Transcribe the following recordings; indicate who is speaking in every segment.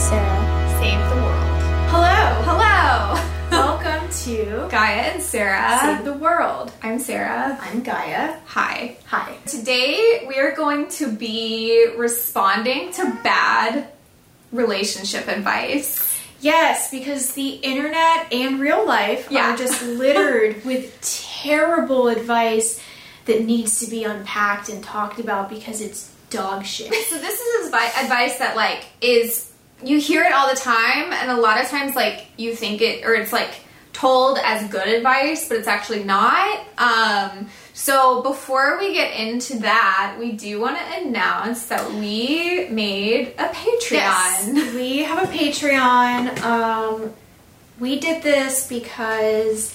Speaker 1: Sarah.
Speaker 2: Save the world.
Speaker 1: Hello.
Speaker 2: Hello.
Speaker 1: Welcome to
Speaker 2: Gaia and Sarah.
Speaker 1: Save the World.
Speaker 2: I'm Sarah.
Speaker 1: I'm Gaia.
Speaker 2: Hi.
Speaker 1: Hi.
Speaker 2: Today we are going to be responding to bad relationship advice.
Speaker 1: Yes, because the internet and real life
Speaker 2: Yeah.
Speaker 1: are just littered with terrible advice that needs to be unpacked and talked about because it's dog shit.
Speaker 2: So this is advice that like is you hear it all the time and a lot of times like you think it or it's like told as good advice but it's actually not. Um so before we get into that, we do want to announce that we made a Patreon.
Speaker 1: Yes, we have a Patreon. Um, we did this because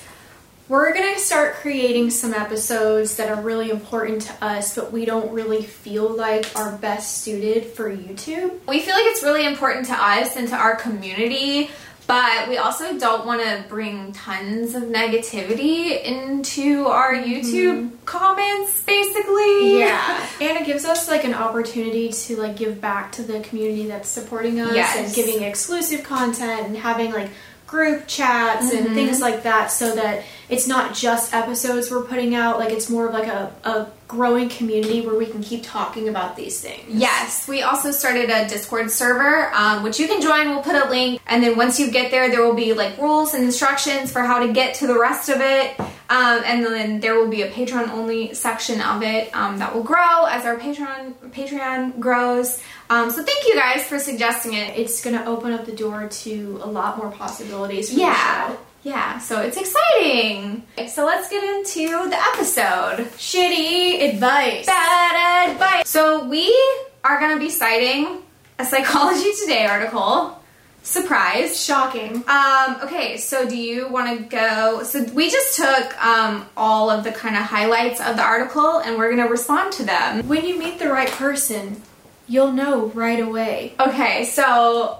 Speaker 1: we're going to start creating some episodes that are really important to us, but we don't really feel like are best suited for YouTube.
Speaker 2: We feel like it's really important to us and to our community, but we also don't want to bring tons of negativity into our mm-hmm. YouTube comments, basically. Yeah.
Speaker 1: and it gives us like an opportunity to like give back to the community that's supporting us
Speaker 2: Yes.
Speaker 1: and giving exclusive content and having like group chats and mm-hmm. things like that so that it's not just episodes we're putting out like it's more of like a, a growing community where we can keep talking about these things
Speaker 2: Yes, we also started a Discord server, um, which you can join. We'll put a link, and then once you get there, there will be like rules and instructions for how to get to the rest of it. Um, and then there will be a Patreon only section of it um, that will grow as our Patreon Patreon grows. Um, so thank you guys for suggesting it.
Speaker 1: it's going to open up the door to a lot more possibilities for
Speaker 2: Yeah,
Speaker 1: the show.
Speaker 2: Yeah. So it's exciting. So let's get into the episode.
Speaker 1: shitty advice
Speaker 2: Bad advice. So we are going to be citing a Psychology Today article. Surprise.
Speaker 1: shocking
Speaker 2: Um, okay, so do you want to go? So we just took um, all of the kind of highlights of the article and we're going to respond to them.
Speaker 1: when you meet the right person you'll know right away
Speaker 2: Okay, so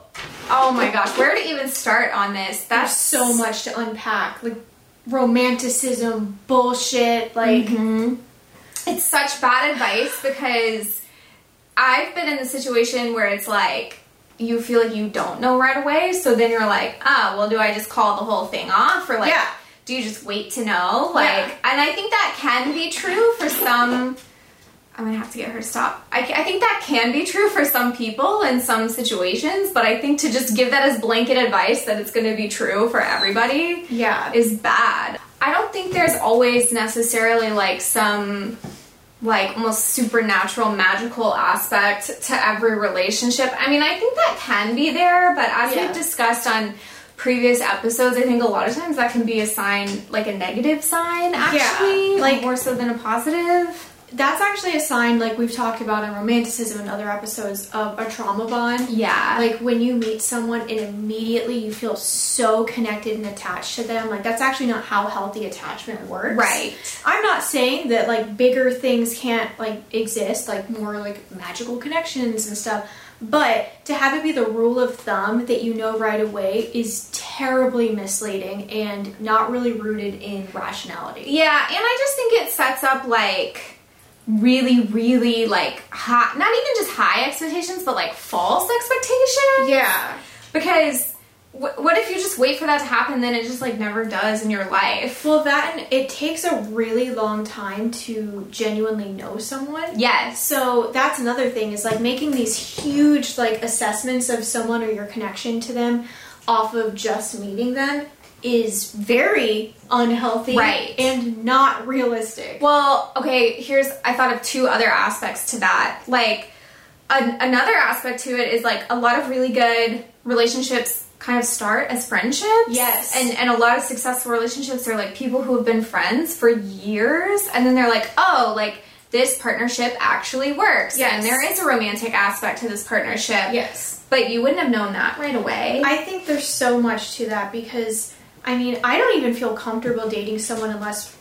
Speaker 2: oh my gosh, where to even start on this?
Speaker 1: There's
Speaker 2: That's
Speaker 1: so much to unpack. Like romanticism, bullshit, like
Speaker 2: Mm-hmm. It's such bad advice because I've been in the situation where it's like you feel like you don't know right away, so then you're like, ah, well, do I just call the whole thing off or like
Speaker 1: Yeah.
Speaker 2: do you just wait to know? Like,
Speaker 1: Yeah.
Speaker 2: and I think that can be true for some. I'm gonna have to get her to stop. I, I think that can be true for some people in some situations, but I think to just give that as blanket advice that it's gonna be true for everybody
Speaker 1: yeah.
Speaker 2: is bad. I don't think there's always necessarily like some like almost supernatural magical aspect to every relationship. I mean, I think that can be there, but as
Speaker 1: Yeah.
Speaker 2: we've discussed on previous episodes, I think a lot of times that can be a sign like a negative sign actually,
Speaker 1: like-
Speaker 2: more so than a positive.
Speaker 1: That's actually a sign like we've talked about in romanticism and other episodes of a trauma bond.
Speaker 2: Yeah.
Speaker 1: Like when you meet someone and immediately you feel so connected and attached to them, like that's actually not how healthy attachment works.
Speaker 2: Right.
Speaker 1: I'm not saying that like bigger things can't like exist, like more like magical connections and stuff. But to have it be the rule of thumb that you know right away is terribly misleading and not really rooted in rationality.
Speaker 2: Yeah, and I just think it sets up like really, really like high, not even just high expectations, but like false expectations.
Speaker 1: Yeah.
Speaker 2: Because wh- what if you just wait for that to happen, then it just like never does in your life?
Speaker 1: Well, that and it takes a really long time to genuinely know someone.
Speaker 2: Yes.
Speaker 1: So that's another thing is like making these huge like assessments of someone or your connection to them off of just meeting them is very unhealthy
Speaker 2: Right.
Speaker 1: and not realistic.
Speaker 2: Well, okay, here's I thought of two other aspects to that. Like an, another aspect to it is like a lot of really good relationships kind of start as friendships.
Speaker 1: Yes.
Speaker 2: And and a lot of successful relationships are like people who have been friends for years and then they're like, "Oh, like this partnership actually works."
Speaker 1: Yes.
Speaker 2: And there is a romantic aspect to this partnership.
Speaker 1: Yes.
Speaker 2: But you wouldn't have known that right away.
Speaker 1: I think there's so much to that because I mean, I don't even feel comfortable dating someone unless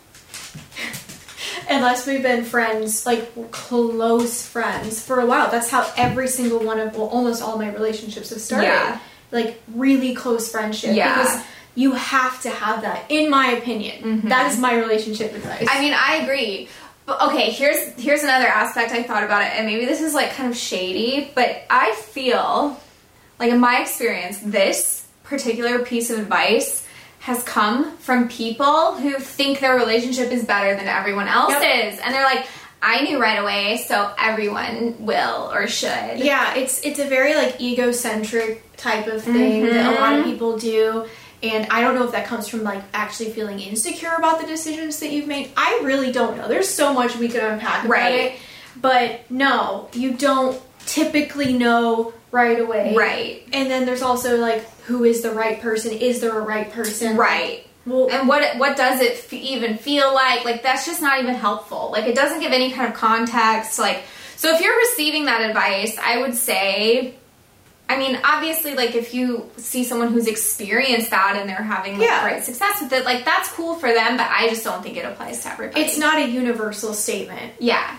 Speaker 1: unless we've been friends, like close friends for a while. That's how every single one of well, almost all my relationships have started.
Speaker 2: Yeah.
Speaker 1: Like really close friendship.
Speaker 2: Yeah.
Speaker 1: Because you have to have that, in my opinion. Mm-hmm. That is my relationship advice.
Speaker 2: I mean, I agree. But okay, here's here's another aspect I thought about it, and maybe this is like kind of shady, but I feel like in my experience, this particular piece of advice has come from people who think their relationship is better than everyone else's.
Speaker 1: Yep.
Speaker 2: And they're like, I knew right away, so everyone will or should.
Speaker 1: Yeah, it's it's a very like egocentric type of thing that a lot of mm-hmm. people do. And I don't know if that comes from like actually feeling insecure about the decisions that you've made. I really don't know. There's so much we could unpack about
Speaker 2: Right.
Speaker 1: it. But no, you don't typically know right away.
Speaker 2: Right.
Speaker 1: And then there's also like who is the right person? Is there a right person?
Speaker 2: Right.
Speaker 1: Well,
Speaker 2: And what what does it f- even feel like? Like that's just not even helpful. Like it doesn't give any kind of context. Like so, if you're receiving that advice, I would say, I mean, obviously, like if you see someone who's experienced that and they're having like,
Speaker 1: Yeah.
Speaker 2: great success with it, like that's cool for them. But I just don't think it applies to everybody.
Speaker 1: it's not a universal statement.
Speaker 2: Yeah.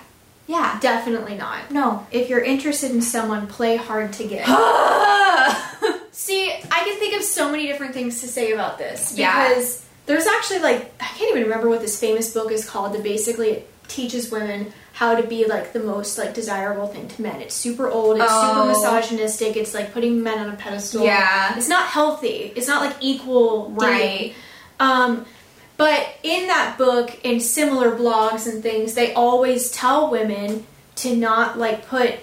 Speaker 2: Yeah.
Speaker 1: Definitely not.
Speaker 2: No.
Speaker 1: If you're interested in someone, play hard to get. See, I can think of so many different things to say about this
Speaker 2: Yeah.
Speaker 1: because there's actually like I can't even remember what this famous book is called that basically it teaches women how to be like the most like desirable thing to men. It's super old, it's
Speaker 2: Oh.
Speaker 1: super misogynistic, it's like putting men on a pedestal.
Speaker 2: Yeah.
Speaker 1: It's not healthy. It's not like equal dating.
Speaker 2: Right.
Speaker 1: Um but in that book and similar blogs and things, they always tell women to not like put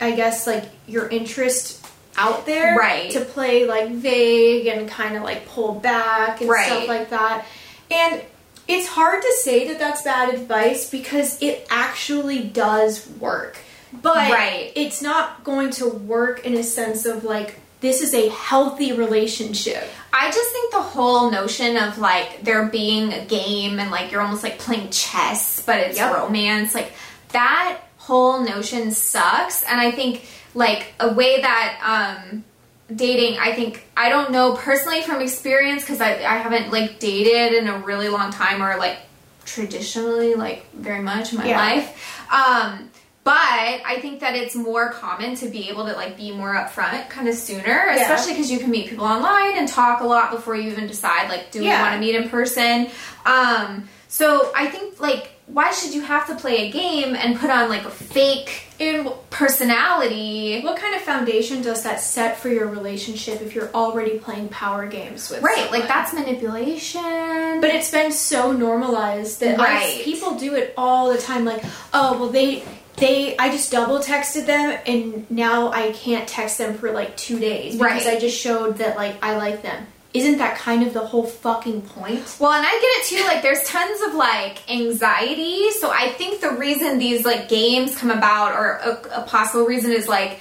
Speaker 1: I guess like your interest out there
Speaker 2: Right.
Speaker 1: to play like vague and kind of like pull back and
Speaker 2: Right.
Speaker 1: stuff like that. And it's hard to say that that's bad advice because it actually does work. But
Speaker 2: Right.
Speaker 1: it's not going to work in a sense of like this is a healthy relationship.
Speaker 2: I just think the whole notion of like there being a game and like you're almost like playing chess, but it's
Speaker 1: Yep.
Speaker 2: romance, like that whole notion sucks. And I think like a way that um dating, I think I don't know personally from experience because I I haven't like dated in a really long time or like traditionally like very much in my
Speaker 1: Yeah.
Speaker 2: life. Um but I think that it's more common to be able to like be more upfront kind of sooner,
Speaker 1: Yeah.
Speaker 2: especially because you can meet people online and talk a lot before you even decide like do
Speaker 1: Yeah.
Speaker 2: we want to meet in person. Um, so I think like why should you have to play a game and put on like a fake
Speaker 1: And
Speaker 2: personality?
Speaker 1: what kind of foundation does that set for your relationship if you're already playing power games with
Speaker 2: Right,
Speaker 1: someone?
Speaker 2: like that's manipulation.
Speaker 1: But it's been so normalized that
Speaker 2: Right.
Speaker 1: people do it all the time. Like, oh well, they they I just double texted them, and now I can't text them for like two days because
Speaker 2: Right.
Speaker 1: I just showed that like I like them. Isn't that kind of the whole fucking point?
Speaker 2: Well, and I get it too. Like, there's tons of like anxiety. So I think the reason these like games come about, or a, a possible reason, is like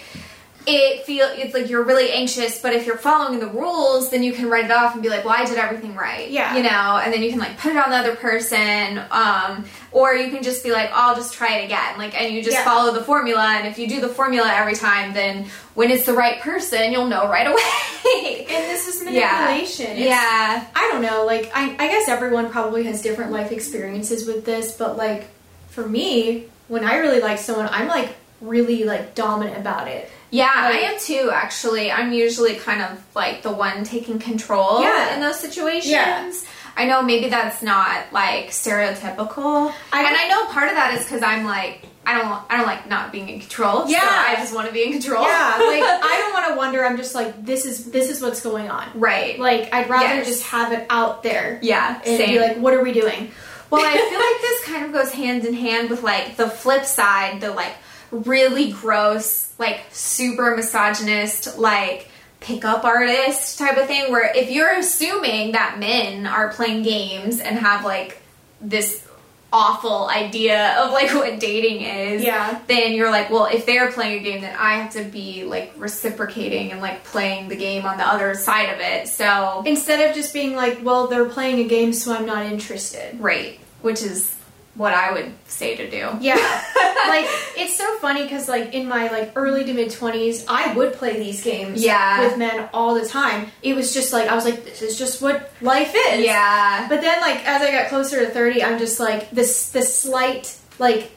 Speaker 2: it feel it's like you're really anxious. But if you're following the rules, then you can write it off and be like, "Well, I did everything right."
Speaker 1: Yeah.
Speaker 2: you know. And then you can like put it on the other person, um, or you can just be like, "I'll just try it again." Like, and you just
Speaker 1: Yeah.
Speaker 2: follow the formula. And if you do the formula every time, then when it's the right person, you'll know right away.
Speaker 1: And this is manipulation. It's-
Speaker 2: yeah.
Speaker 1: I don't know. Like, I, I guess everyone probably has different life experiences with this, but like, for me, when I really like someone, I'm like really like dominant about it.
Speaker 2: Yeah,
Speaker 1: Like-
Speaker 2: I am too, actually. I'm usually kind of like the one taking control
Speaker 1: Yeah.
Speaker 2: in those situations.
Speaker 1: Yeah.
Speaker 2: I know maybe that's not like stereotypical.
Speaker 1: I-
Speaker 2: and I know part of that is because I'm like, I don't, I don't like not being in control.
Speaker 1: Yeah.
Speaker 2: So I just want to be in control.
Speaker 1: Yeah, like I don't want to wonder. I'm just like, this is this is what's going on.
Speaker 2: right.
Speaker 1: Like, I'd rather
Speaker 2: Yes.
Speaker 1: just have it out there
Speaker 2: yeah.
Speaker 1: and
Speaker 2: same.
Speaker 1: be like, what are we doing?
Speaker 2: Well, I feel like this kind of goes hand in hand with like the flip side, the like really gross, like super misogynist, like pickup artist type of thing. Where if you're assuming that men are playing games and have like this awful idea of like what dating is,
Speaker 1: Yeah.
Speaker 2: then you're like, well, if they're playing a game, then I have to be like reciprocating and like playing the game on the other side of it. So,
Speaker 1: Instead of just being like, well, they're playing a game, so I'm not interested.
Speaker 2: right, which is what I would say to do.
Speaker 1: Yeah, like it's so funny because like in my like early to mid twenties, I would play these games
Speaker 2: Yeah.
Speaker 1: with men all the time. It was just like I was like, this is just what life is.
Speaker 2: Yeah.
Speaker 1: But then like as I got closer to thirty, I'm just like this the slight like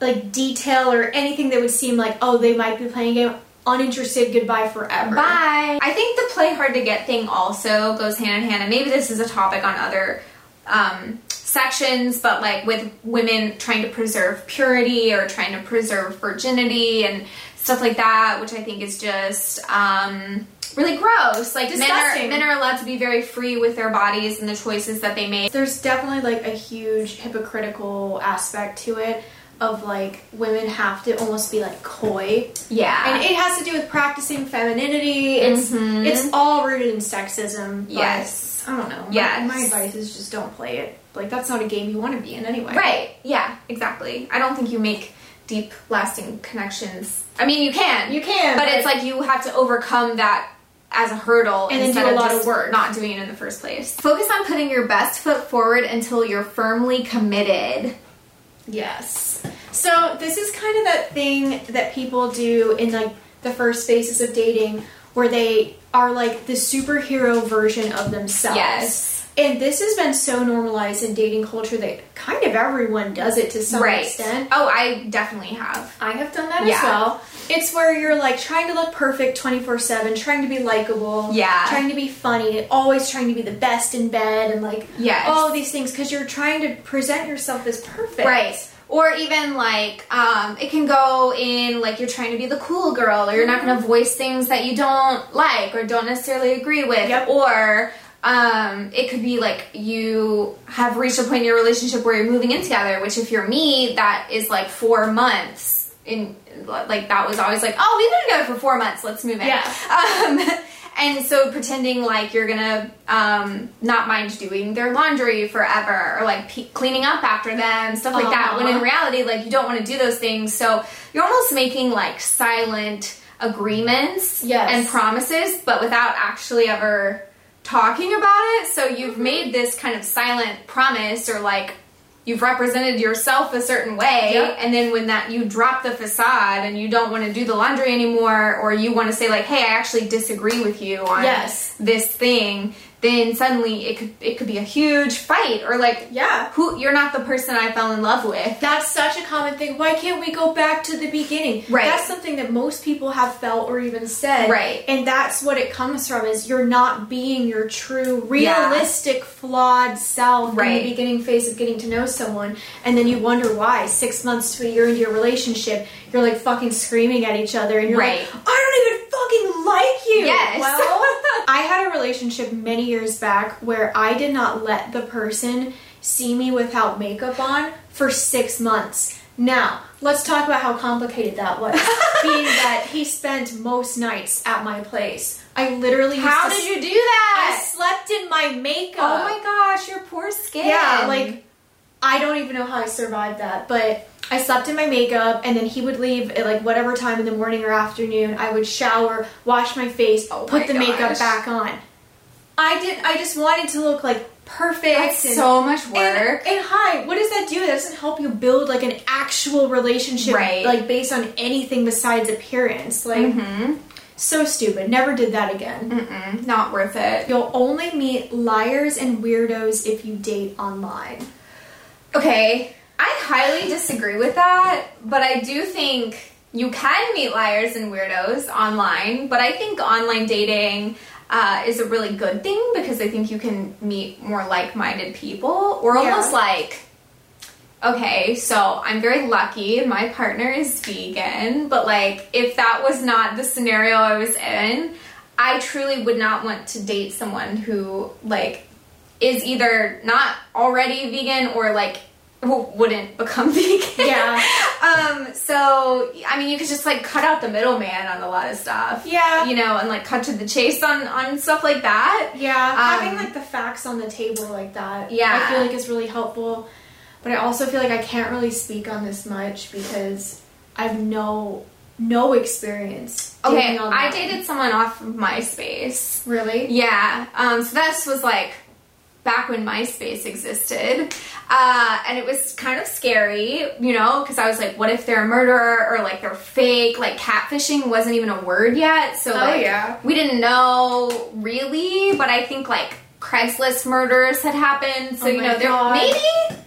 Speaker 1: like detail or anything that would seem like oh they might be playing a game uninterested goodbye forever.
Speaker 2: Bye. I think the play hard to get thing also goes hand in hand, and maybe this is a topic on other um, sections, but like with women trying to preserve purity or trying to preserve virginity and stuff like that, which I think is just um, really gross. Like men are, men are allowed to be very free with their bodies and the choices that they make.
Speaker 1: There's definitely like a huge hypocritical aspect to it of like women have to almost be like coy.
Speaker 2: Yeah.
Speaker 1: And it has to do with practicing femininity. It's
Speaker 2: Mhm.
Speaker 1: it's all rooted in sexism.
Speaker 2: Yes.
Speaker 1: I don't know. My-
Speaker 2: Yes.
Speaker 1: My, advice is just don't play it. Like that's not a game you want to be in anyway.
Speaker 2: Right. Yeah, exactly. I don't think you make deep, lasting connections. I mean, you can.
Speaker 1: You can,
Speaker 2: But
Speaker 1: but-
Speaker 2: it's like you have to overcome that as a hurdle
Speaker 1: And then
Speaker 2: instead
Speaker 1: do a
Speaker 2: of
Speaker 1: lot
Speaker 2: just
Speaker 1: of work.
Speaker 2: not doing it in the first place. Focus on putting your best foot forward until you're firmly committed.
Speaker 1: Yes. So this is kind of that thing that people do in like the first phases of dating where they are like the superhero version of themselves.
Speaker 2: Yes.
Speaker 1: And this has been so normalized in dating culture that kind of everyone does it to some
Speaker 2: right.
Speaker 1: extent.
Speaker 2: Oh, I definitely have.
Speaker 1: I have done that
Speaker 2: Yeah.
Speaker 1: as well. It's where you're like trying to look perfect 24 7, trying to be likable,
Speaker 2: Yeah.
Speaker 1: trying to be funny, always trying to be the best in bed, and like
Speaker 2: Yes.
Speaker 1: all of these things because you're trying to present yourself as perfect.
Speaker 2: Right. Or even like, um, it can go in like you're trying to be the cool girl, or you're not going to voice things that you don't like or don't necessarily agree with.
Speaker 1: Yep.
Speaker 2: Or um, it could be like you have reached a point in your relationship where you're moving in together, which if you're me, that is like four months. In like that was always like, oh, we've been together for four months. Let's move in.
Speaker 1: Yeah.
Speaker 2: Um, and so pretending like you're gonna um, not mind doing their laundry forever or like pe- cleaning up after them, stuff like that. When in
Speaker 1: Uh-huh.
Speaker 2: reality, like you don't want to do those things. So you're almost making like silent agreements
Speaker 1: Yes.
Speaker 2: and promises, but without actually ever talking about it. So you've made this kind of silent promise or like you've represented yourself a certain way
Speaker 1: Yep.
Speaker 2: and then when that you drop the facade and you don't want to do the laundry anymore or you want to say like hey I actually disagree with you on
Speaker 1: Yes.
Speaker 2: this thing then suddenly it could it could be a huge fight or like
Speaker 1: Yeah.
Speaker 2: who you're not the person I fell in love with
Speaker 1: That's such a common thing. Why can't we go back to the beginning?
Speaker 2: Right.
Speaker 1: That's something that most people have felt or even said.
Speaker 2: Right.
Speaker 1: And that's what it comes from is you're not being your true,
Speaker 2: Yeah.
Speaker 1: realistic, flawed self in
Speaker 2: Right.
Speaker 1: the beginning phase of getting to know someone. And then you wonder why, six months to a year into your relationship, you're like fucking screaming at each other and you're
Speaker 2: Right.
Speaker 1: like, I don't even fucking like you.
Speaker 2: Yes.
Speaker 1: Well, I had a relationship many years back where I did not let the person see me without makeup on for six months. Now, let's talk about how complicated that was. being that he spent most nights at my place. I literally
Speaker 2: how did you do that?
Speaker 1: I slept in my makeup.
Speaker 2: oh my gosh your poor skin
Speaker 1: Yeah, like I don't even know how I survived that, but I slept in my makeup and then he would leave at like whatever time in the morning or afternoon. I would shower, wash my face,
Speaker 2: Oh
Speaker 1: put
Speaker 2: my
Speaker 1: the makeup back on. I did I just wanted to look like perfect
Speaker 2: that's
Speaker 1: and,
Speaker 2: so much
Speaker 1: and,
Speaker 2: work
Speaker 1: and hi, what does that do? That doesn't help you build like an actual relationship
Speaker 2: Right.
Speaker 1: like based on anything besides appearance. Like
Speaker 2: mm-hmm.
Speaker 1: so stupid. Never did that again.
Speaker 2: Mm-mm, not worth it
Speaker 1: You'll only meet liars and weirdos if you date online.
Speaker 2: Okay, I highly disagree with that, but I do think you can meet liars and weirdos online, but I think online dating uh, is a really good thing because I think you can meet more like minded people or
Speaker 1: Yeah.
Speaker 2: almost like. Okay, so I'm very lucky. My partner is vegan, but like, if that was not the scenario I was in, I truly would not want to date someone who like is either not already vegan or like wouldn't become vegan.
Speaker 1: Yeah.
Speaker 2: um. So I mean, you could just like cut out the middleman on a lot of stuff.
Speaker 1: Yeah.
Speaker 2: You know, and like cut to the chase on on stuff like that.
Speaker 1: Yeah,
Speaker 2: Um,
Speaker 1: having like the facts on the table like that,
Speaker 2: Yeah.
Speaker 1: I feel like it's really helpful. But I also feel like I can't really speak on this much because I've no no experience.
Speaker 2: Okay. I dated someone off of MySpace.
Speaker 1: really.
Speaker 2: Yeah. Um, so this was like back when MySpace existed. Uh, and it was kind of scary, you know, because I was like, what if they're a murderer or like they're fake? Like catfishing wasn't even a word yet. So
Speaker 1: Oh,
Speaker 2: like
Speaker 1: yeah.
Speaker 2: we didn't know really, but I think like Craigslist murders had happened. So
Speaker 1: Oh
Speaker 2: you know, there maybe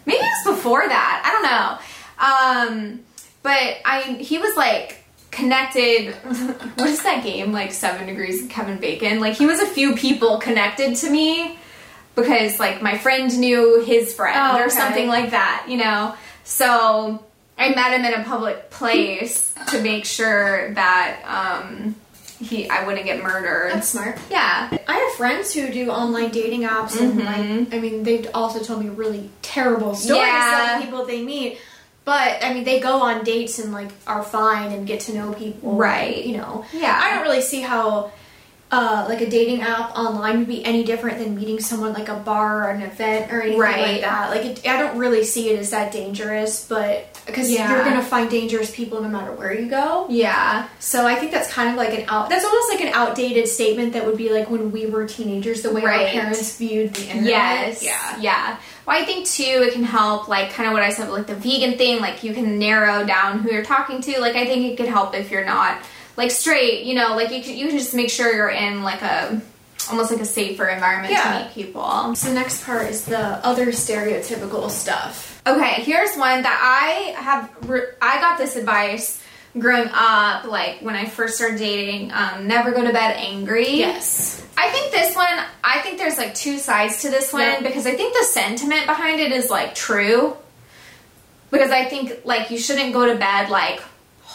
Speaker 2: maybe it was before that. I don't know. Um, but I he was like connected what is that game like seven degrees of kevin bacon like he was a few people connected to me because like my friend knew his friend
Speaker 1: Oh,
Speaker 2: or something like that you know so I met him in a public place to make sure that um, he I wouldn't get murdered.
Speaker 1: That's smart.
Speaker 2: yeah.
Speaker 1: I have friends who do online dating apps, and like, I mean, they've also told me really terrible stories
Speaker 2: Yeah.
Speaker 1: of people they meet. But I mean, they go on dates and like are fine and get to know people,
Speaker 2: Right.
Speaker 1: You know,
Speaker 2: Yeah.
Speaker 1: I don't really see how uh, like a dating app online would be any different than meeting someone like a bar or an event or anything
Speaker 2: Right.
Speaker 1: like that. Like, it, I don't really see it as that dangerous, but because
Speaker 2: Yeah.
Speaker 1: you're gonna find dangerous people no matter where you go.
Speaker 2: Yeah.
Speaker 1: So I think that's kind of like an out. That's almost like an outdated statement that would be like when we were teenagers, the way our parents viewed the internet.
Speaker 2: Yes.
Speaker 1: Yeah.
Speaker 2: Yeah. Well, I think too, it can help, like, kind of what I said, like the vegan thing, like, you can narrow down who you're talking to. Like, I think it could help if you're not, like, straight, you know, like, you can, you can just make sure you're in, like, a, almost like a safer environment
Speaker 1: Yeah.
Speaker 2: to meet people.
Speaker 1: So the next part is the other stereotypical stuff.
Speaker 2: Okay, here's one that I have, re- I got this advice growing up, like, when I first started dating, um, never go to bed angry.
Speaker 1: Yes.
Speaker 2: I think this one, I think there's like two sides to this one
Speaker 1: Yeah.
Speaker 2: because I think the sentiment behind it is like true. Because I think like you shouldn't go to bed like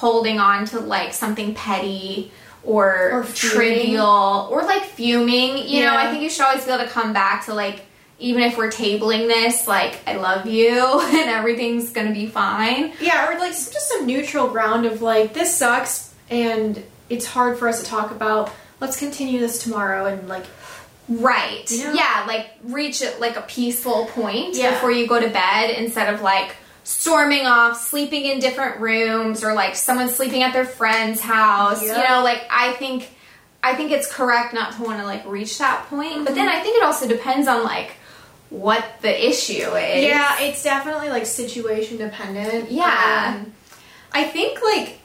Speaker 2: holding on to like something petty or,
Speaker 1: Or
Speaker 2: trivial or like fuming. You know, I think you should always be able to come back to like, even if we're tabling this, like, I love you and everything's gonna be fine.
Speaker 1: Yeah, or like just some neutral ground of like this sucks and it's hard for us to talk about. Let's continue this tomorrow and like
Speaker 2: Right.
Speaker 1: You know?
Speaker 2: Yeah, like reach it like a peaceful point
Speaker 1: Yeah.
Speaker 2: before you go to bed instead of like storming off, sleeping in different rooms or like someone sleeping at their friend's house.
Speaker 1: Yep.
Speaker 2: You know, like I think I think it's correct not to want to like reach that point. But then I think it also depends on like what the issue is.
Speaker 1: Yeah, it's definitely like situation dependent.
Speaker 2: Yeah.
Speaker 1: Um, I think like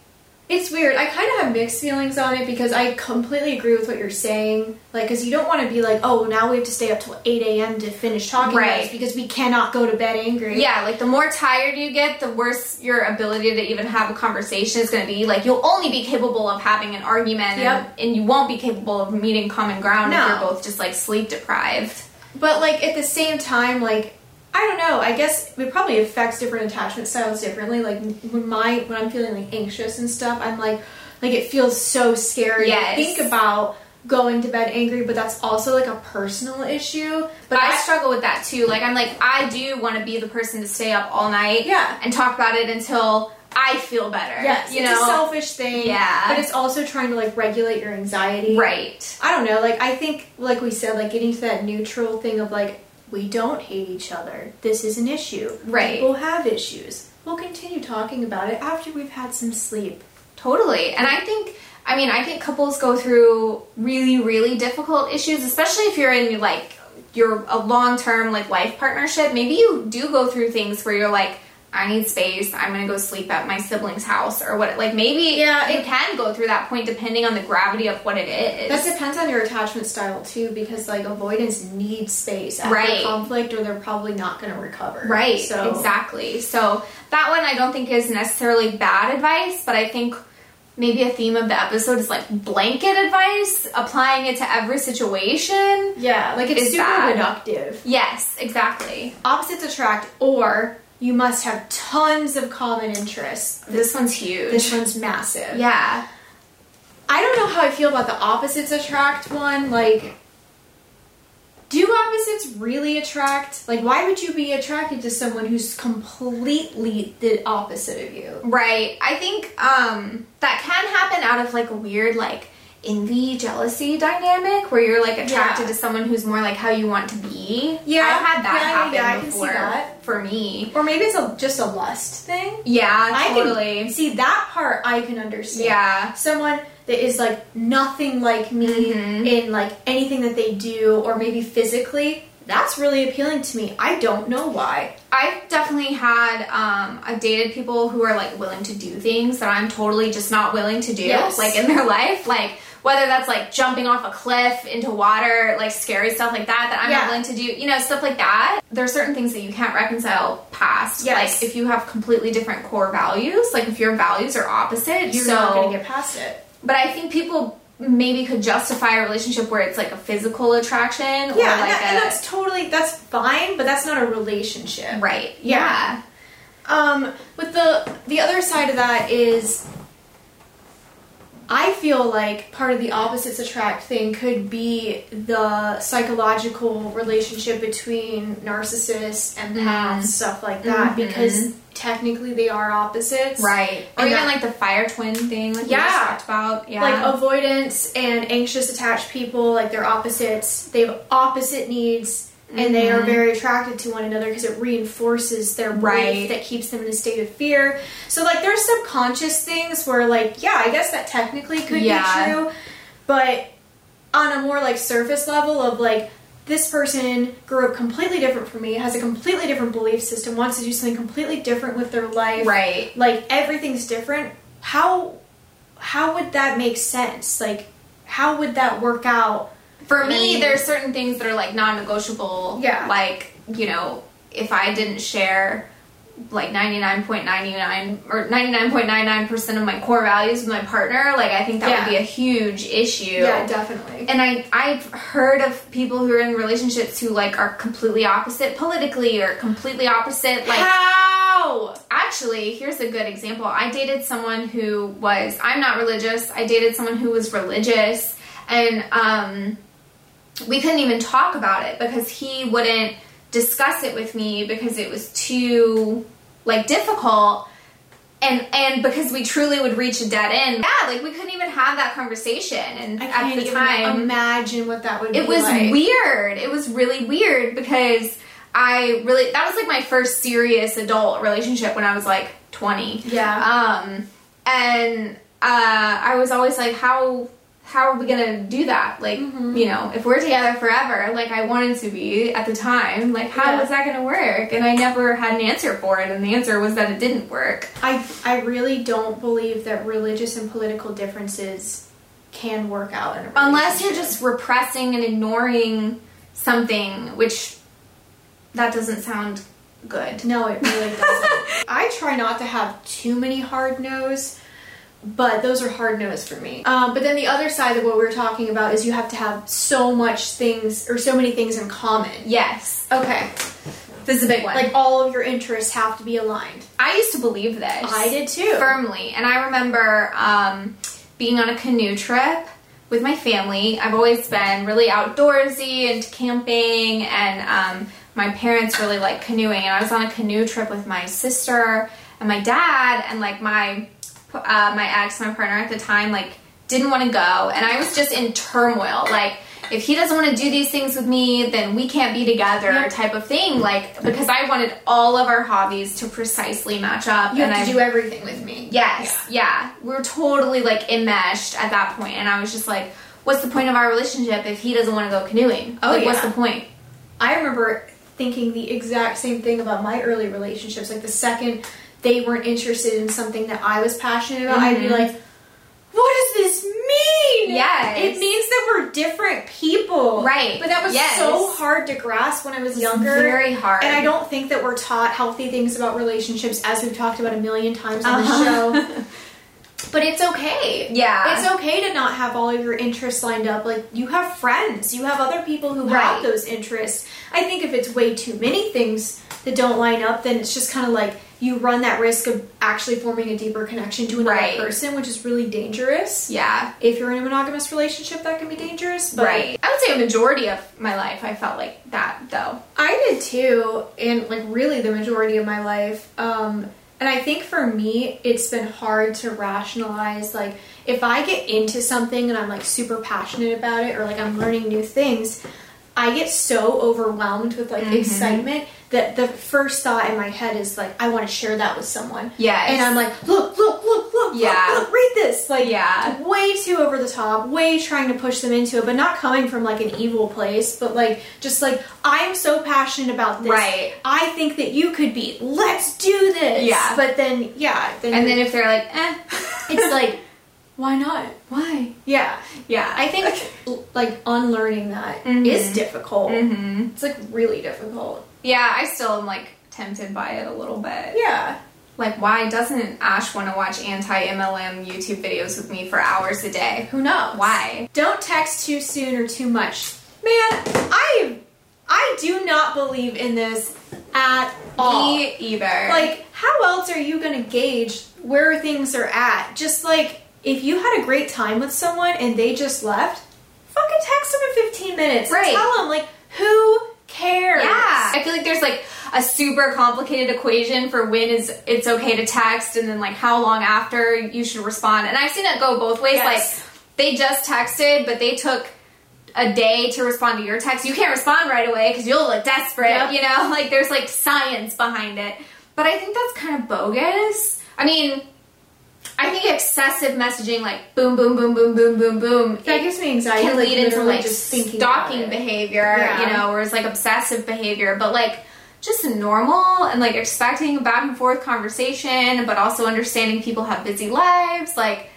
Speaker 1: it's weird. I kind of have mixed feelings on it because I completely agree with what you're saying. Like, because you don't want to be like, oh, now we have to stay up till 8 a.m. to finish talking
Speaker 2: Right.
Speaker 1: this because we cannot go to bed angry.
Speaker 2: Yeah, like the more tired you get, the worse your ability to even have a conversation is going to be. Like you'll only be capable of having an argument,
Speaker 1: Yep.
Speaker 2: and, and you won't be capable of meeting common ground if you're both just like sleep deprived.
Speaker 1: But like at the same time, like I don't know. I guess it probably affects different attachment styles differently. Like when my when I'm feeling like anxious and stuff, I'm like like it feels so scary
Speaker 2: Yes.
Speaker 1: to think about going to bed angry. But that's also like a personal issue. But
Speaker 2: I
Speaker 1: I,
Speaker 2: struggle with that too. Like I'm like I do want to be the person to stay up all night,
Speaker 1: Yeah.
Speaker 2: and talk about it until I feel better.
Speaker 1: yes,
Speaker 2: you
Speaker 1: it's
Speaker 2: know,
Speaker 1: a selfish thing.
Speaker 2: Yeah.
Speaker 1: but it's also trying to like regulate your anxiety.
Speaker 2: right?
Speaker 1: I don't know. Like I think, like we said, like getting to that neutral thing of like we don't hate each other. This is an issue.
Speaker 2: Right.
Speaker 1: People have issues. We'll continue talking about it after we've had some sleep.
Speaker 2: Totally. And I think, I mean, I think couples go through really, really difficult issues, especially if you're in like you're a long term like life partnership. Maybe you do go through things where you're like, I need space. I'm gonna go sleep at my sibling's house or what. Like maybe
Speaker 1: Yeah, it-
Speaker 2: can go through that point depending on the gravity of what it is.
Speaker 1: That depends on your attachment style too, because like avoidance needs space after
Speaker 2: Right.
Speaker 1: conflict, or they're probably not going to recover.
Speaker 2: Right,
Speaker 1: So
Speaker 2: exactly. So that one I don't think is necessarily bad advice, but I think maybe a theme of the episode is like blanket advice, applying it to every situation.
Speaker 1: yeah, like it's super
Speaker 2: bad.
Speaker 1: reductive.
Speaker 2: Yes, exactly.
Speaker 1: Opposites attract, or you must have tons of common interests.
Speaker 2: This one's huge.
Speaker 1: This one's massive.
Speaker 2: yeah.
Speaker 1: I don't know how I feel about the opposites attract one. Like, do opposites really attract? Like, why would you be attracted to someone who's completely the opposite of you?
Speaker 2: Right. I think um that can happen out of like weird like envy jealousy dynamic where you're like attracted
Speaker 1: Yeah.
Speaker 2: to someone who's more like how you want to be.
Speaker 1: Yeah,
Speaker 2: I've had that
Speaker 1: yeah,
Speaker 2: happen
Speaker 1: yeah, I can see
Speaker 2: before
Speaker 1: that.
Speaker 2: for me.
Speaker 1: Or maybe it's a, just a lust thing.
Speaker 2: Yeah,
Speaker 1: I
Speaker 2: totally.
Speaker 1: can see that part. I can understand.
Speaker 2: Yeah.
Speaker 1: someone that is like nothing like me
Speaker 2: Mhm.
Speaker 1: in like anything that they do, or maybe physically. That's really appealing to me. I don't know why.
Speaker 2: I've definitely had um I've dated people who are like willing to do things that I'm totally just not willing to do
Speaker 1: Yes.
Speaker 2: like in their life like whether that's like jumping off a cliff into water like scary stuff like that that I'm
Speaker 1: Yeah.
Speaker 2: not willing to do you know stuff like that there's certain things that you can't reconcile past
Speaker 1: Yes.
Speaker 2: like if you have completely different core values like if your values are opposite
Speaker 1: You're
Speaker 2: so
Speaker 1: not gonna get past it.
Speaker 2: but I think people maybe could justify a relationship where it's like a physical attraction
Speaker 1: Yeah,
Speaker 2: or
Speaker 1: and, that-
Speaker 2: a
Speaker 1: and that's totally that's fine, but that's not a relationship.
Speaker 2: right
Speaker 1: Yeah.
Speaker 2: yeah.
Speaker 1: Um, with the the other side of that is I feel like part of the opposites attract thing could be the psychological relationship between narcissists, empaths,
Speaker 2: Mhm.
Speaker 1: stuff like that,
Speaker 2: Mhm.
Speaker 1: because technically they are opposites.
Speaker 2: Right. Or
Speaker 1: And
Speaker 2: even
Speaker 1: that-
Speaker 2: like the fire twin thing, like we
Speaker 1: Yeah.
Speaker 2: just talked about. Yeah.
Speaker 1: Like avoidance and anxious attached people, like they're opposites. They have opposite needs and they are
Speaker 2: Mhm.
Speaker 1: very attracted to one another because it reinforces their belief
Speaker 2: Right.
Speaker 1: that keeps them in a state of fear. So like there's subconscious things where like yeah, I guess that technically could
Speaker 2: Yeah.
Speaker 1: be true, but on a more like surface level of like this person grew up completely different from me, has a completely different belief system, wants to do something completely different with their life.
Speaker 2: right.
Speaker 1: Like everything's different. How how would that make sense? Like how would that work out?
Speaker 2: For me,
Speaker 1: mean-
Speaker 2: there's certain things that are like non-negotiable.
Speaker 1: Yeah.
Speaker 2: Like you know, if I didn't share like 99.99 or 99.99 percent of my core values with my partner, like I think that
Speaker 1: Yeah.
Speaker 2: would be a huge issue.
Speaker 1: Yeah definitely.
Speaker 2: And I I've heard of people who are in relationships who like are completely opposite politically or completely opposite like
Speaker 1: how?
Speaker 2: actually here's a good example i dated someone who was i'm not religious i dated someone who was religious and um, we couldn't even talk about it because he wouldn't discuss it with me because it was too like difficult and and because we truly would reach a dead end yeah like we couldn't even have that conversation and
Speaker 1: I
Speaker 2: at
Speaker 1: can't
Speaker 2: the
Speaker 1: even
Speaker 2: time
Speaker 1: imagine what that would be.
Speaker 2: it was
Speaker 1: like.
Speaker 2: weird. It was really weird because I really that was like my first serious adult relationship when I was like 20.
Speaker 1: Yeah.
Speaker 2: Um and uh I was always like how how are we gonna do that? Like,
Speaker 1: Mhm.
Speaker 2: you know, if we're together forever, like I wanted to be at the time, like how
Speaker 1: Yeah.
Speaker 2: was that gonna work? And I never had an answer for it, and the answer was that it didn't work.
Speaker 1: I I really don't believe that religious and political differences can work out in a
Speaker 2: Unless you're just repressing and ignoring something, which that doesn't sound good.
Speaker 1: No, it really doesn't. I try not to have too many hard no's, but those are hard no's for me. Um, but then the other side of what we were talking about is you have to have so much things or so many things in common.
Speaker 2: Yes.
Speaker 1: Okay.
Speaker 2: This is a big one.
Speaker 1: Like all of your interests have to be aligned.
Speaker 2: I used to believe this.
Speaker 1: I did too.
Speaker 2: Firmly. And I remember um, being on a canoe trip with my family. I've always been really outdoorsy and camping, and um, my parents really like canoeing. And I was on a canoe trip with my sister and my dad, and like my uh, my ex, my partner at the time, like didn't want to go, and I was just in turmoil. Like, if he doesn't want to do these things with me, then we can't be together, type of thing. Like, because I wanted all of our hobbies to precisely match up,
Speaker 1: You
Speaker 2: and
Speaker 1: have to
Speaker 2: I
Speaker 1: do everything with me.
Speaker 2: Yes, yeah. we're totally like enmeshed at that point, and I was just like, "What's the point of our relationship if he doesn't want to go canoeing?
Speaker 1: Oh,
Speaker 2: like, what's the point?"
Speaker 1: I remember thinking the exact same thing about my early relationships. Like the second they weren't interested in something that I was passionate about, I'd be
Speaker 2: Mhm.
Speaker 1: like, "What does this mean?"
Speaker 2: Yes.
Speaker 1: it means that we're different people,
Speaker 2: Right.
Speaker 1: But that was
Speaker 2: Yes.
Speaker 1: so hard to grasp when I was younger.
Speaker 2: very hard.
Speaker 1: and I don't think that we're taught healthy things about relationships, as we've talked about a million times on
Speaker 2: Uh-huh.
Speaker 1: the show. But it's okay.
Speaker 2: Yeah.
Speaker 1: It's okay to not have all of your interests lined up. Like, you have friends, you have other people who
Speaker 2: Right.
Speaker 1: have those interests. I think if it's way too many things that don't line up, then it's just kind of like you run that risk of actually forming a deeper connection to another
Speaker 2: Right.
Speaker 1: person, which is really dangerous.
Speaker 2: yeah.
Speaker 1: If you're in a monogamous relationship, that can be dangerous. But
Speaker 2: right. I would say a majority of my life I felt like that though.
Speaker 1: I did too, and like really the majority of my life. Um, and I think for me, it's been hard to rationalize. Like, if I get into something and I'm like super passionate about it, or like I'm learning new things, I get so overwhelmed with like
Speaker 2: Mhm.
Speaker 1: excitement that the first thought in my head is like, I want to share that with someone.
Speaker 2: Yeah.
Speaker 1: And I'm like, look, look, look, look,
Speaker 2: Yeah.
Speaker 1: look, look, read this. Like,
Speaker 2: Yeah.
Speaker 1: way too over the top, way trying to push them into it, but not coming from like an evil place, but like, just like, I'm so passionate about this.
Speaker 2: Right.
Speaker 1: I think that you could be. Let's do this.
Speaker 2: Yeah.
Speaker 1: But then, yeah. Then
Speaker 2: And then if they're like, "Eh."
Speaker 1: it's like, why not?
Speaker 2: "Why?"
Speaker 1: Yeah.
Speaker 2: Yeah.
Speaker 1: I think like unlearning that is
Speaker 2: Mhm.
Speaker 1: difficult.
Speaker 2: Mhm.
Speaker 1: It's like really difficult.
Speaker 2: Yeah, I still am like tempted by it a little bit.
Speaker 1: Yeah.
Speaker 2: Like, why doesn't Ash want to watch anti MLM YouTube videos with me for hours a day?
Speaker 1: Who knows?
Speaker 2: Why?
Speaker 1: Don't text too soon or too much. Man, I I do not believe in this at all.
Speaker 2: Me either.
Speaker 1: Like, how else are you gonna gauge where things are at? Just like if you had a great time with someone and they just left, fucking text them in 15 minutes.
Speaker 2: Right.
Speaker 1: Tell them like who cares?
Speaker 2: Yeah. I feel like there's like a super complicated equation for when is it's okay to text and then like how long after you should respond. And I've seen it go both ways.
Speaker 1: Yes.
Speaker 2: Like they just texted, but they took a day to respond to your text. You can't respond right away because you'll look desperate,
Speaker 1: Yep.
Speaker 2: you know? Like there's like science behind it. But I think that's kind of bogus. I mean, excessive messaging, like boom, boom, boom, boom, boom, boom, boom,
Speaker 1: That gives me anxiety.
Speaker 2: can
Speaker 1: like,
Speaker 2: lead into like
Speaker 1: just thinking
Speaker 2: stalking behavior,
Speaker 1: Yeah.
Speaker 2: you know, or it's like obsessive behavior, but like just normal and like expecting a back and forth conversation, but also understanding people have busy lives. Like,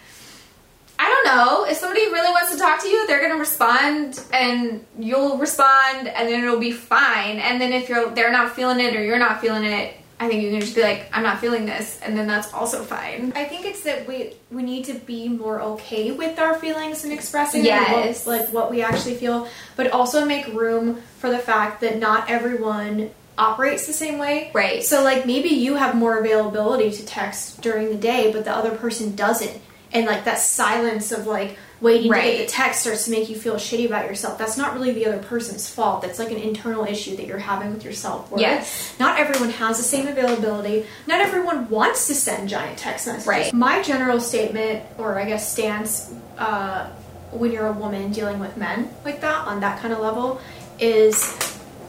Speaker 2: I don't know. If somebody really wants to talk to you, they're gonna respond, and you'll respond, and then it'll be fine. And then if you're they're not feeling it or you're not feeling it, I think you can just be like, I'm not feeling this, and then that's also fine.
Speaker 1: I think it's that we we need to be more okay with our feelings and expressing
Speaker 2: Yes.
Speaker 1: what, like what we actually feel, but also make room for the fact that not everyone operates the same way.
Speaker 2: Right.
Speaker 1: So like maybe you have more availability to text during the day, but the other person doesn't. And like that silence of like waiting to get the text starts to make you feel shitty about yourself. That's not really the other person's fault. That's like an internal issue that you're having with yourself.
Speaker 2: Yes.
Speaker 1: Not everyone has the same availability. Not everyone wants to send giant text messages.
Speaker 2: Right.
Speaker 1: My general statement, or I guess stance, uh, when you're a woman dealing with men like that on that kind of level, is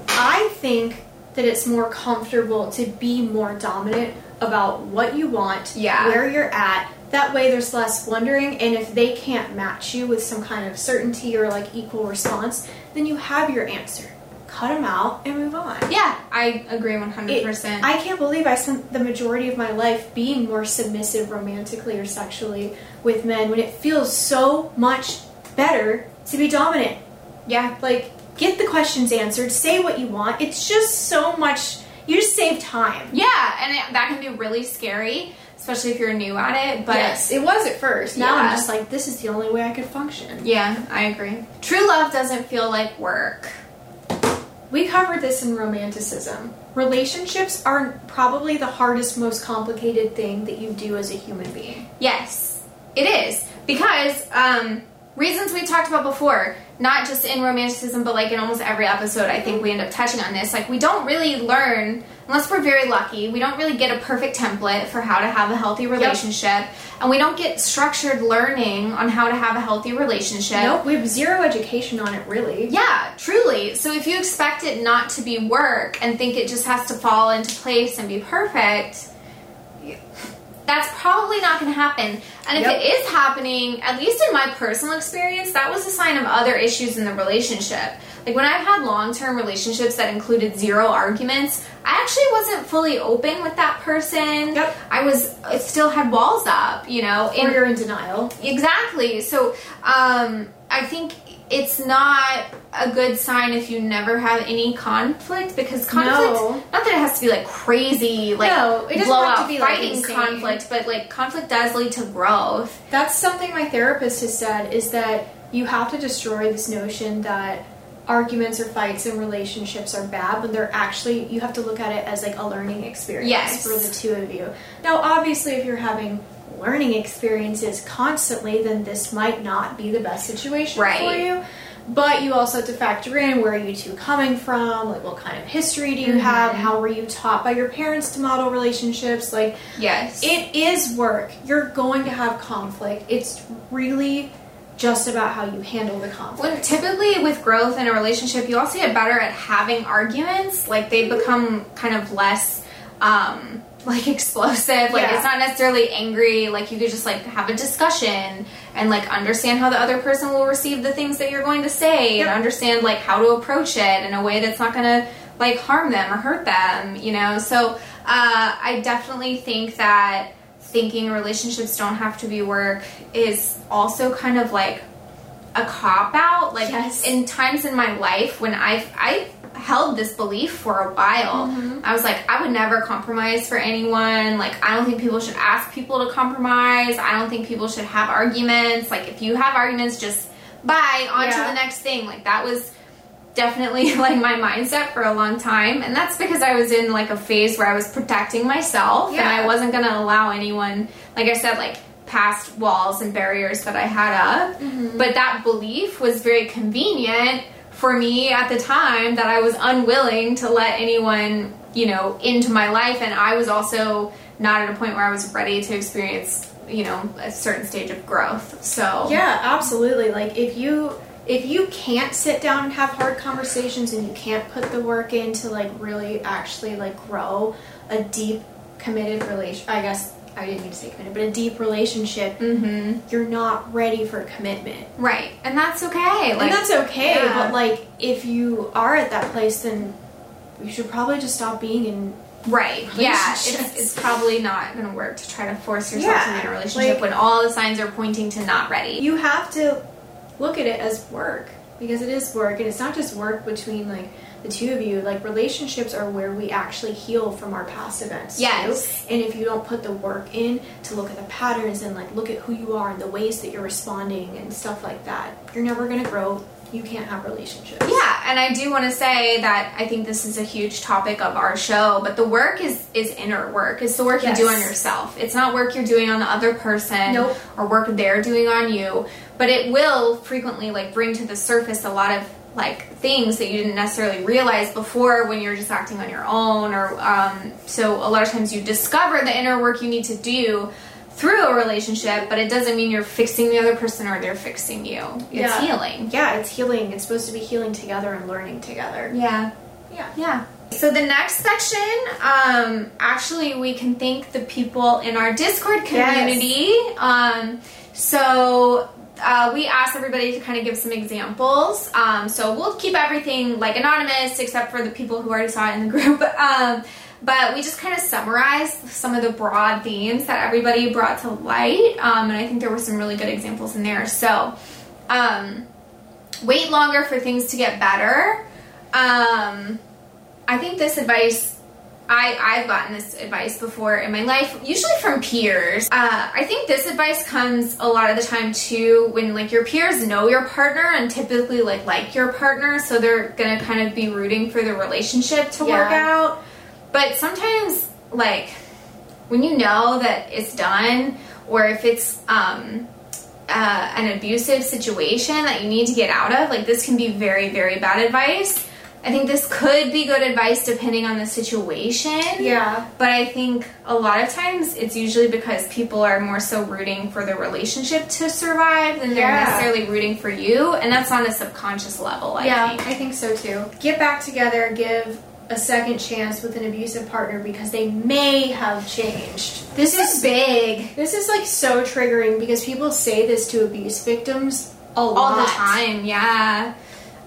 Speaker 1: I think that it's more comfortable to be more dominant about what you want,
Speaker 2: Yeah.
Speaker 1: where you're at. That way, there's less wondering, and if they can't match you with some kind of certainty or like equal response, then you have your answer. Cut them out and move on.
Speaker 2: Yeah, I agree 100%.
Speaker 1: I can't believe I spent the majority of my life being more submissive romantically or sexually with men when it feels so much better to be dominant.
Speaker 2: yeah,
Speaker 1: Like, get the questions answered, say what you want. It's just so much, you just save time.
Speaker 2: Yeah, and it, that can be really scary, especially if you're new at it. But
Speaker 1: yes, it was at first. Now
Speaker 2: Yeah.
Speaker 1: I'm just like, this is the only way I could function.
Speaker 2: yeah, I agree. True love doesn't feel like work.
Speaker 1: We covered this in romanticism. Relationships are probably the hardest, most complicated thing that you do as a human being.
Speaker 2: Yes, it is because um, reasons we talked about before, not just in romanticism, but like in almost every episode, I think we end up touching on this. Like we don't really learn unless we're very lucky. We don't really get a perfect template for how to have a healthy relationship, and we don't get structured learning on how to have a healthy relationship.
Speaker 1: Nope, we have zero education on it, really.
Speaker 2: Yeah, truly. So if you expect it not to be work and think it just has to fall into place and be perfect, that's probably not going to happen. And if
Speaker 1: Yep.
Speaker 2: it is happening, at least in my personal experience, that was a sign of other issues in the relationship. Like when I've had long term relationships that included zero arguments, I actually wasn't fully open with that person.
Speaker 1: Yep.
Speaker 2: I was, I still had walls up, you know.
Speaker 1: Or
Speaker 2: and-
Speaker 1: you're in denial.
Speaker 2: Exactly. So um, I think it's not a good sign if you never have any conflict because conflict,
Speaker 1: No.
Speaker 2: not that it has to be like crazy, like
Speaker 1: No, it doesn't
Speaker 2: blow
Speaker 1: have to be, like,
Speaker 2: fighting
Speaker 1: insane.
Speaker 2: conflict, but like conflict does lead to growth.
Speaker 1: That's something my therapist has said is that you have to destroy this notion that arguments or fights in relationships are bad when they're actually you have to look at it as like a learning experience
Speaker 2: Yes.
Speaker 1: for the two of you. Now obviously if you're having learning experiences constantly then this might not be the best situation for you. But you also have to factor in where are you two coming from, like what kind of history do you
Speaker 2: Mm-hmm.
Speaker 1: have, how were you taught by your parents to model relationships, like
Speaker 2: Yes.
Speaker 1: it is work. You're going to have conflict. It's really just about how you handle the conflict.
Speaker 2: when typically with growth in a relationship, you also get better at having arguments. Like they become kind of less um, like explosive. Like
Speaker 1: Yeah.
Speaker 2: it's not necessarily angry. Like you could just like have a discussion and like understand how the other person will receive the things that you're going to say
Speaker 1: Yep.
Speaker 2: and understand like how to approach it in a way that's not going to like harm them or hurt them. You know. So uh, I definitely think that thinking relationships don't have to be work is also kind of like a cop out. Like
Speaker 1: Yes.
Speaker 2: in times in my life when I've I held this belief for a while.
Speaker 1: Mm-hmm.
Speaker 2: I was like, I would never compromise for anyone. Like I don't think people should ask people to compromise. I don't think people should have arguments. Like if you have arguments, just bye on
Speaker 1: Yeah.
Speaker 2: to the next thing. Like that was definitely like my mindset for a long time and that's because I was in like a phase where I was protecting myself and I wasn't going to allow anyone like I said like past walls and barriers that I had up
Speaker 1: Mm-hmm.
Speaker 2: but that belief was very convenient for me at the time that I was unwilling to let anyone you know into my life and I was also not at a point where I was ready to experience you know a certain stage of growth so
Speaker 1: Yeah, absolutely. Like if you if you can't sit down and have hard conversations and you can't put the work in to like really actually like grow a deep committed relation I guess I didn't mean to say committed, but a deep relationship,
Speaker 2: mhm
Speaker 1: you're not ready for commitment.
Speaker 2: right and that's okay like
Speaker 1: and that's okay,
Speaker 2: yeah.
Speaker 1: but like if you are at that place then you should probably just stop being in
Speaker 2: Right. Yeah. It's, it's probably not going to work to try to force yourself
Speaker 1: Yeah,
Speaker 2: to be in a relationship
Speaker 1: like-
Speaker 2: when all the signs are pointing to not ready.
Speaker 1: you have to look at it as work because it is work and it's not just work between like the two of you like relationships are where we actually heal from our past events too.
Speaker 2: Yes.
Speaker 1: and if you don't put the work in to look at the patterns and like look at who you are and the ways that you're responding and stuff like that you're never going to grow you can't have relationships
Speaker 2: yeah, and I do want to say that I think this is a huge topic of our show, but the work is is inner work. It's the work
Speaker 1: Yes.
Speaker 2: you do on yourself. It's not work you're doing on the other person
Speaker 1: Nope.
Speaker 2: or work they're doing on you, but it will frequently like bring to the surface a lot of like things that you didn't necessarily realize before when you're just acting on your own or um, so a lot of times you discover the inner work you need to do through a relationship but it doesn't mean you're fixing the other person or they're fixing you. It's
Speaker 1: Yeah.
Speaker 2: healing.
Speaker 1: Yeah it's healing. It's supposed to be healing together and learning together.
Speaker 2: Yeah.
Speaker 1: Yeah.
Speaker 2: Yeah. So the next section, um, actually, we can thank the people in our Discord community. Um, so uh, we asked everybody to kind of give some examples. Um, so we'll keep everything like anonymous, except for the people who already saw it in the group. Um, but we just kind of summarized some of the broad themes that everybody brought to light, um, and I think there were some really good examples in there. So. Um, wait longer for things to get better. Um, I think this advice, I, I've gotten this advice before in my life, usually from peers. Uh, I think this advice comes a lot of the time too when like your peers know your partner and typically like like your partner, so they're gonna kind of be rooting for the relationship to work out. But sometimes like when you know that it's done or if it's um uh, an abusive situation that you need to get out of, like this can be very, very bad advice. I think this could be good advice depending on the situation.
Speaker 1: yeah
Speaker 2: But I think a lot of times it's usually because people are more so rooting for the relationship to survive than they're
Speaker 1: Yeah.
Speaker 2: necessarily rooting for you. And that's on a subconscious level, I
Speaker 1: yeah,
Speaker 2: think.
Speaker 1: I think so too. Get back together, give a second chance with an abusive partner because they may have changed. This is
Speaker 2: big.
Speaker 1: this is like so triggering because people say this to abuse victims a lot.
Speaker 2: All the time, yeah.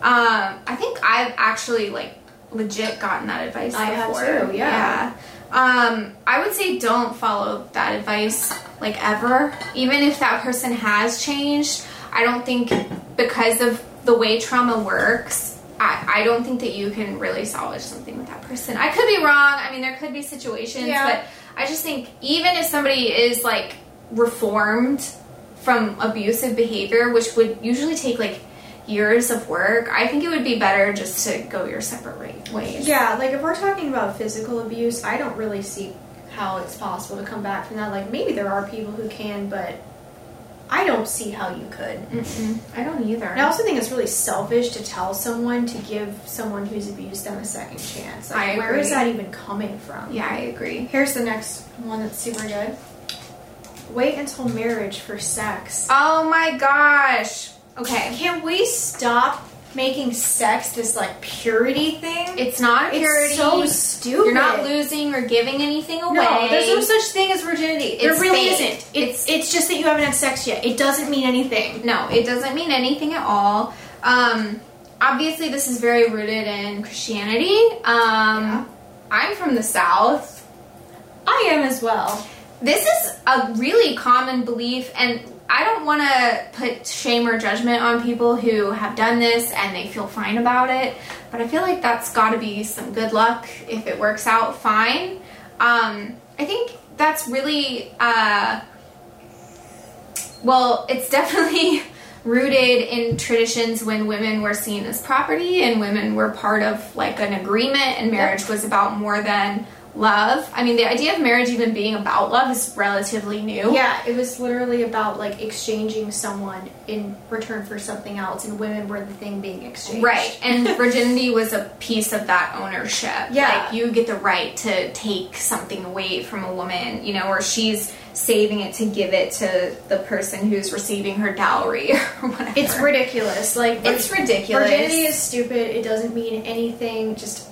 Speaker 2: Um, I think I've actually like legit gotten that advice
Speaker 1: I have
Speaker 2: before.
Speaker 1: too, yeah.
Speaker 2: Um, I would say don't follow that advice like ever, even if that person has changed. I don't think because of the way trauma works, I, I don't think that you can really salvage something with that person. I could be wrong. I mean, there could be situations,
Speaker 1: Yeah.
Speaker 2: but I just think even if somebody is like reformed from abusive behavior, which would usually take like years of work, I think it would be better just to go your separate ways.
Speaker 1: Yeah, like if we're talking about physical abuse, I don't really see how it's possible to come back from that. Like maybe there are people who can, but I don't see how you could.
Speaker 2: Mm-mm, I don't either.
Speaker 1: And I also think it's really selfish to tell someone to give someone who's abused them a second chance. Like,
Speaker 2: I
Speaker 1: where is that even coming from?
Speaker 2: Yeah, I agree.
Speaker 1: Here's the next one that's super good. Wait until marriage for sex.
Speaker 2: Oh my gosh. Okay.
Speaker 1: Can we stop making sex this like purity thing?
Speaker 2: It's not
Speaker 1: It's
Speaker 2: purity.
Speaker 1: so stupid.
Speaker 2: You're not losing or giving anything away.
Speaker 1: No, there's no such thing as virginity. There really
Speaker 2: fake.
Speaker 1: isn't. It's it's just that you haven't had sex yet. It doesn't mean anything.
Speaker 2: No, it doesn't mean anything at all. Um, obviously, this is very rooted in Christianity. Um,
Speaker 1: Yeah.
Speaker 2: I'm from the South.
Speaker 1: I am as well.
Speaker 2: This is a really common belief, and I don't want to put shame or judgment on people who have done this and they feel fine about it, but I feel like that's got to be some good luck if it works out fine. Um, I think that's really, uh, well, it's definitely rooted in traditions when women were seen as property and women were part of like an agreement and marriage was about more than love. I mean, the idea of marriage even being about love is relatively new.
Speaker 1: Yeah, it was literally about like exchanging someone in return for something else, and women were the thing being exchanged.
Speaker 2: Right, and virginity was a piece of that ownership.
Speaker 1: Yeah.
Speaker 2: Like, you get the right to take something away from a woman, you know, or she's saving it to give it to the person who's receiving her dowry or whatever.
Speaker 1: It's ridiculous. Like
Speaker 2: It's ridiculous.
Speaker 1: Virginity is stupid. It doesn't mean anything. Just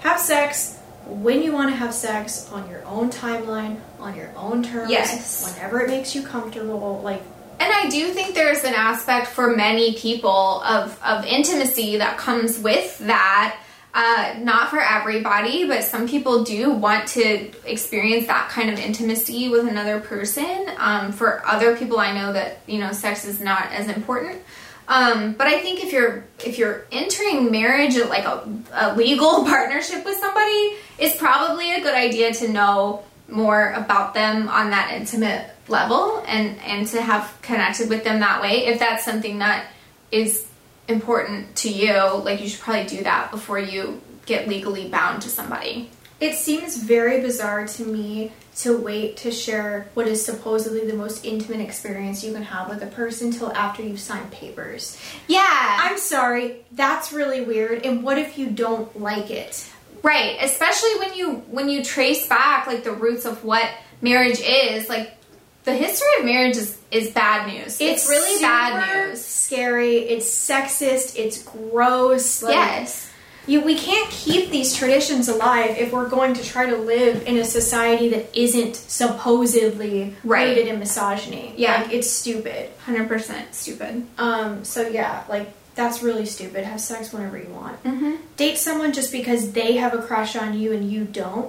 Speaker 1: have sex when you want to have sex on your own timeline, on your own terms.
Speaker 2: Yes.
Speaker 1: Whenever it makes you comfortable. Like
Speaker 2: And I do think there's an aspect for many people of, of intimacy that comes with that. Uh, not for everybody, but some people do want to experience that kind of intimacy with another person. Um, for other people, I know that you know sex is not as important. Um, but I think if you're if you're entering marriage like a, a legal partnership with somebody, it's probably a good idea to know more about them on that intimate level and and to have connected with them that way. If that's something that is important to you, like you should probably do that before you get legally bound to somebody.
Speaker 1: it seems very bizarre to me to wait to share what is supposedly the most intimate experience you can have with a person till after you've signed papers.
Speaker 2: Yeah.
Speaker 1: I'm sorry, that's really weird. And what if you don't like it?
Speaker 2: Right, especially when you when you trace back like the roots of what marriage is, like the history of marriage is is bad news. It's, really bad news.
Speaker 1: Scary. It's sexist. It's gross. Like,
Speaker 2: Yes.
Speaker 1: You, we can't keep these traditions alive if we're going to try to live in a society that isn't supposedly
Speaker 2: Right.
Speaker 1: rooted in misogyny.
Speaker 2: Yeah.
Speaker 1: Like, it's stupid.
Speaker 2: 100% stupid.
Speaker 1: Um, so yeah, like that's really stupid. Have sex whenever you want.
Speaker 2: Mhm.
Speaker 1: Date someone just because they have a crush on you and you don't.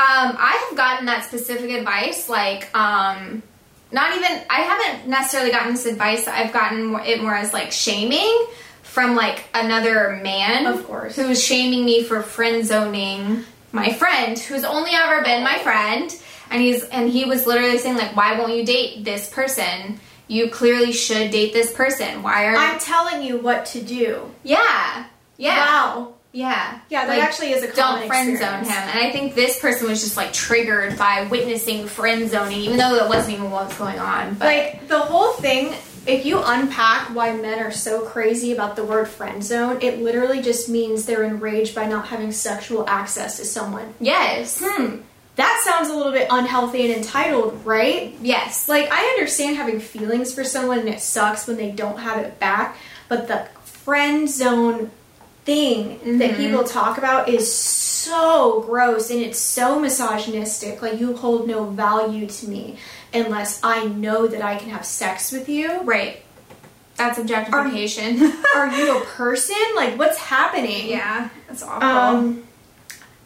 Speaker 2: Um, I have gotten that specific advice, like, um, not even, I haven't necessarily gotten this advice. I've gotten it more as like shaming from like another man.
Speaker 1: Of course.
Speaker 2: Who's shaming me for friend zoning my friend, who's only ever been my friend. And he's, and he was literally saying like, why won't you date this person? You clearly should date this person. Why are
Speaker 1: I'm telling you what to do.
Speaker 2: Yeah. Yeah.
Speaker 1: Wow.
Speaker 2: Yeah.
Speaker 1: Yeah, that
Speaker 2: Like,
Speaker 1: actually is a common
Speaker 2: don't friend zone him. And I think this person was just like triggered by witnessing friend zoning, even though that wasn't even what's was going on. But
Speaker 1: Like the whole thing, if you unpack why men are so crazy about the word friend zone, it literally just means they're enraged by not having sexual access to someone.
Speaker 2: yes,
Speaker 1: Hmm. That sounds a little bit unhealthy and entitled, right?
Speaker 2: yes,
Speaker 1: Like I understand having feelings for someone and it sucks when they don't have it back, but the friend zone thing that
Speaker 2: Mhm.
Speaker 1: people talk about is so gross and it's so misogynistic. Like you hold no value to me unless I know that I can have sex with you.
Speaker 2: right. That's objectification.
Speaker 1: Are you a person? Like what's happening?
Speaker 2: yeah, that's awful.
Speaker 1: Um,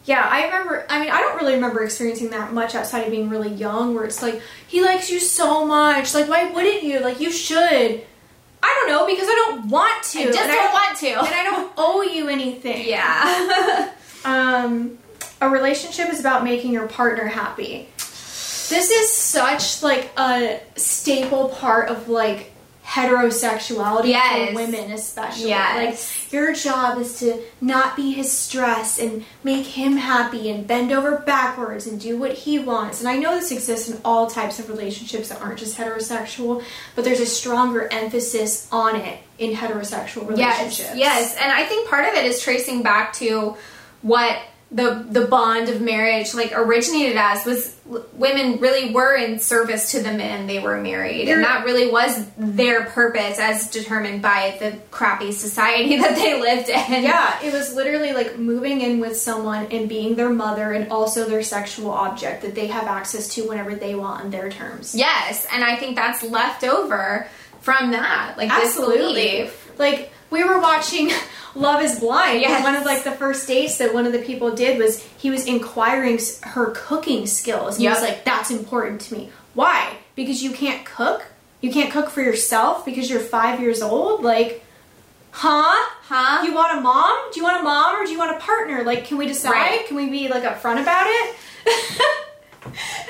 Speaker 1: yeah, I remember. I mean, I don't really remember experiencing that much outside of being really young, where it's like he likes you so much. Like, why wouldn't you? Like, you should. I don't know because I don't want to.
Speaker 2: I just don't want to.
Speaker 1: and I don't owe you anything.
Speaker 2: yeah.
Speaker 1: Um, a relationship is about making your partner happy. This is such like a staple part of like heterosexuality
Speaker 2: Yes.
Speaker 1: for women especially.
Speaker 2: Yes.
Speaker 1: Like your job is to not be his stress and make him happy and bend over backwards and do what he wants. And I know this exists in all types of relationships that aren't just heterosexual, but there's a stronger emphasis on it in heterosexual relationships.
Speaker 2: Yes, yes, and I think part of it is tracing back to what the the bond of marriage like originated as was women really were in service to the men they were married, and that really was their purpose as determined by the crappy society that they lived in.
Speaker 1: Yeah, it was literally like moving in with someone and being their mother and also their sexual object that they have access to whenever they want on their terms.
Speaker 2: Yes, and I think that's left over from that, like this belief.
Speaker 1: Like we were watching Love is Blind.
Speaker 2: Yes.
Speaker 1: one of like the first dates that one of the people did was he was inquiring her cooking skills. And
Speaker 2: Yep.
Speaker 1: he was like, "That's important to me. Why? Because you can't cook. You can't cook for yourself because you're five years old. Like, huh?
Speaker 2: Huh?
Speaker 1: You want a mom? Do you want a mom or do you want a partner? Like, can we decide?
Speaker 2: Right.
Speaker 1: Can we be like upfront about it?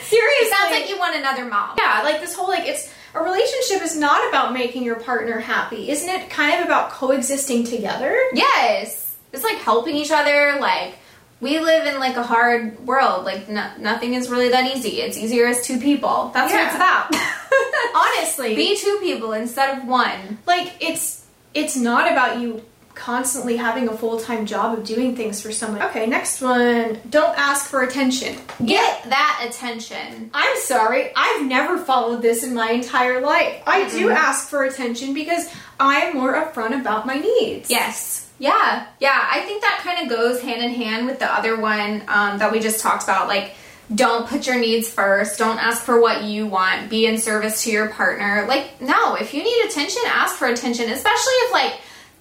Speaker 1: Seriously.
Speaker 2: It sounds like you want another mom.
Speaker 1: yeah, like this whole like it's a relationship is not about making your partner happy. Isn't it kind of about coexisting together?
Speaker 2: Yes. It's like helping each other. Like, we live in like a hard world. Like, no, nothing is really that easy. It's easier as two people. That's what it's about.
Speaker 1: Honestly,
Speaker 2: Be two people instead of one.
Speaker 1: like it's it's not about you constantly having a full-time job of doing things for someone. Okay, next one. Don't ask for attention.
Speaker 2: Get that attention.
Speaker 1: I'm sorry, I've never followed this in my entire life. I do ask for attention because I'm more upfront about my needs.
Speaker 2: Yes. Yeah. Yeah. I think that kind of goes hand in hand with the other one um, that we just talked about. Like, don't put your needs first. Don't ask for what you want. Be in service to your partner. Like, no, if you need attention, ask for attention, especially if, like,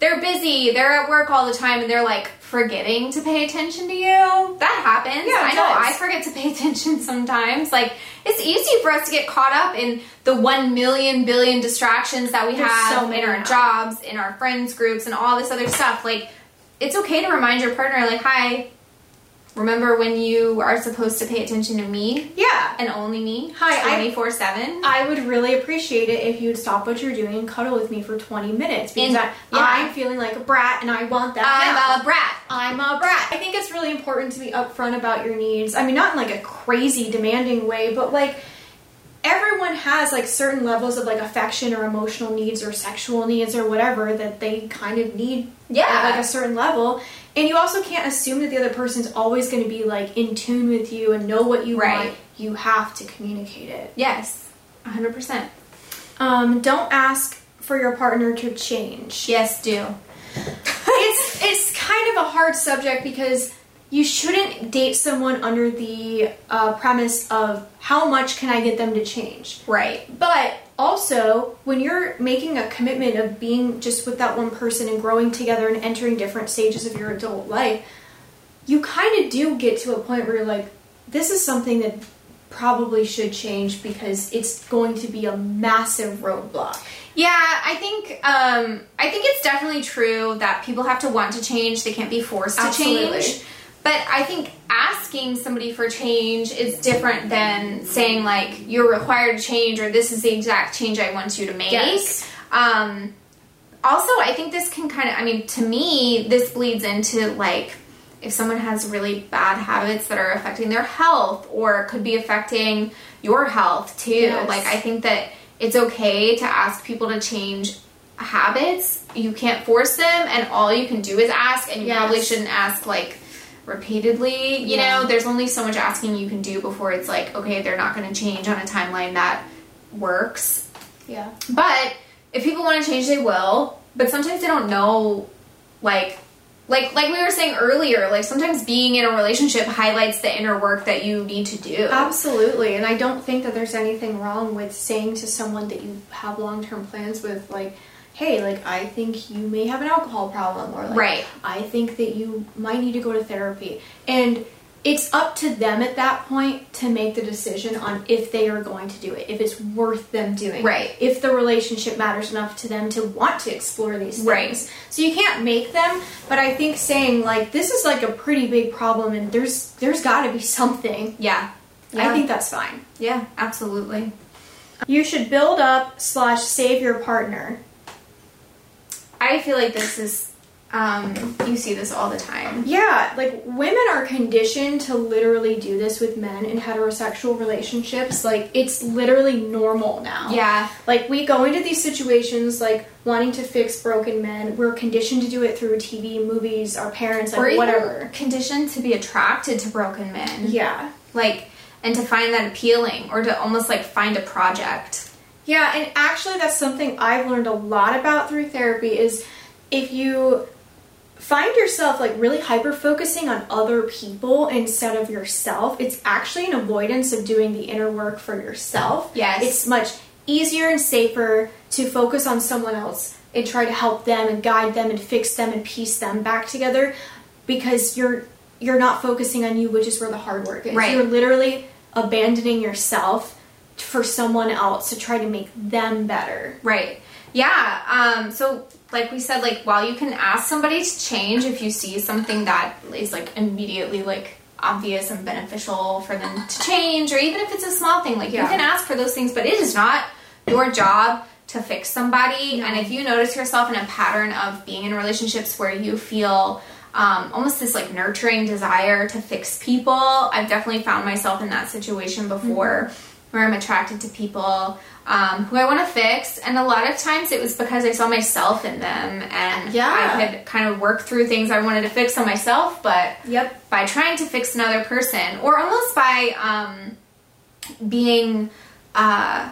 Speaker 2: they're busy, they're at work all the time, and they're like forgetting to pay attention to you. That happens.
Speaker 1: Yeah,
Speaker 2: I know
Speaker 1: does.
Speaker 2: I forget to pay attention sometimes. Like, it's easy for us to get caught up in the one million billion distractions that we
Speaker 1: There's
Speaker 2: have
Speaker 1: so
Speaker 2: in our
Speaker 1: now.
Speaker 2: jobs, in our friends groups, and all this other stuff. Like, it's okay to remind your partner, like, hi, remember when you are supposed to pay attention to me
Speaker 1: Yeah.
Speaker 2: and only me?
Speaker 1: Hi, I-
Speaker 2: 24 7.
Speaker 1: I would really appreciate it if you'd stop what you're doing and cuddle with me for 20 minutes because
Speaker 2: And-
Speaker 1: I,
Speaker 2: yeah.
Speaker 1: I'm feeling like a brat and I want that.
Speaker 2: I'm
Speaker 1: now.
Speaker 2: a brat.
Speaker 1: I'm a brat. I think it's really important to be upfront about your needs. I mean, not in like a crazy demanding way, but like everyone has like certain levels of like affection or emotional needs or sexual needs or whatever that they kind of need
Speaker 2: Yeah.
Speaker 1: at like a certain level. And you also can't assume that the other person's always going to be like in tune with you and know what you
Speaker 2: Right.
Speaker 1: want. You have to communicate it.
Speaker 2: Yes, 100%.
Speaker 1: Um, don't ask for your partner to change.
Speaker 2: Yes, do.
Speaker 1: it's it's kind of a hard subject because you shouldn't date someone under the uh, premise of how much can I get them to change.
Speaker 2: Right.
Speaker 1: But also, when you're making a commitment of being just with that one person and growing together and entering different stages of your adult life, you kind of do get to a point where you're like, this is something that probably should change because it's going to be a massive roadblock.
Speaker 2: Yeah, I think um, I think it's definitely true that people have to want to change. They can't be forced to
Speaker 1: Absolutely.
Speaker 2: change. But I think asking somebody for change is different than saying like you're required to change or this is the exact change I want you to make.
Speaker 1: Yes.
Speaker 2: Um, also, I think this can kind of, I mean, to me, this bleeds into like if someone has really bad habits that are affecting their health or could be affecting your health too.
Speaker 1: Yes.
Speaker 2: Like, I think that it's okay to ask people to change habits. You can't force them, and all you can do is ask, and you
Speaker 1: Yes.
Speaker 2: probably shouldn't ask like repeatedly. You
Speaker 1: Yeah.
Speaker 2: know, there's only so much asking you can do before it's like, okay, they're not going to change on a timeline that works.
Speaker 1: Yeah.
Speaker 2: But if people want to change, they will. But sometimes they don't know, like, like like we were saying earlier. Like sometimes being in a relationship highlights the inner work that you need to do.
Speaker 1: Absolutely, and I don't think that there's anything wrong with saying to someone that you have long term plans with, like, hey, like, I think you may have an alcohol problem, or like,
Speaker 2: Right.
Speaker 1: I think that you might need to go to therapy. And it's up to them at that point to make the decision on if they are going to do it, if it's worth them doing.
Speaker 2: Right.
Speaker 1: If the relationship matters enough to them to want to explore these things.
Speaker 2: Right.
Speaker 1: So you can't make them, but I think saying like this is like a pretty big problem and there's there's got to be something.
Speaker 2: Yeah.
Speaker 1: I think that's fine.
Speaker 2: Yeah, absolutely.
Speaker 1: You should build up slash save your partner.
Speaker 2: I feel like this is um you see this all the time.
Speaker 1: Yeah, like women are conditioned to literally do this with men in heterosexual relationships. Like it's literally normal now.
Speaker 2: Yeah.
Speaker 1: Like we go into these situations like wanting to fix broken men. We're conditioned to do it through TV, movies, our parents, like
Speaker 2: or
Speaker 1: whatever.
Speaker 2: conditioned to be attracted to broken men.
Speaker 1: Yeah.
Speaker 2: Like and to find that appealing or to almost like find a project.
Speaker 1: Yeah, and actually that's something I've learned a lot about through therapy is if you find yourself like really hyper focusing on other people instead of yourself, it's actually an avoidance of doing the inner work for yourself.
Speaker 2: Yes.
Speaker 1: It's much easier and safer to focus on someone else and try to help them and guide them and fix them and piece them back together because you're you're not focusing on you, which is where the hard work is.
Speaker 2: Right.
Speaker 1: You're literally abandoning yourself for someone else to try to make them better.
Speaker 2: Right. Yeah. Um, so, like we said, like while you can ask somebody to change if you see something that is like immediately like obvious and beneficial for them to change, or even if it's a small thing, like
Speaker 1: Yeah.
Speaker 2: you can ask for those things, but it is not your job to fix somebody. And if you notice yourself in a pattern of being in relationships where you feel um, almost this like nurturing desire to fix people, I've definitely found myself in that situation before where I'm attracted to people um, who I want to fix. And a lot of times it was because I saw myself in them and
Speaker 1: Yeah.
Speaker 2: I could kind of work through things I wanted to fix on myself, but
Speaker 1: Yep.
Speaker 2: by trying to fix another person or almost by um, being uh,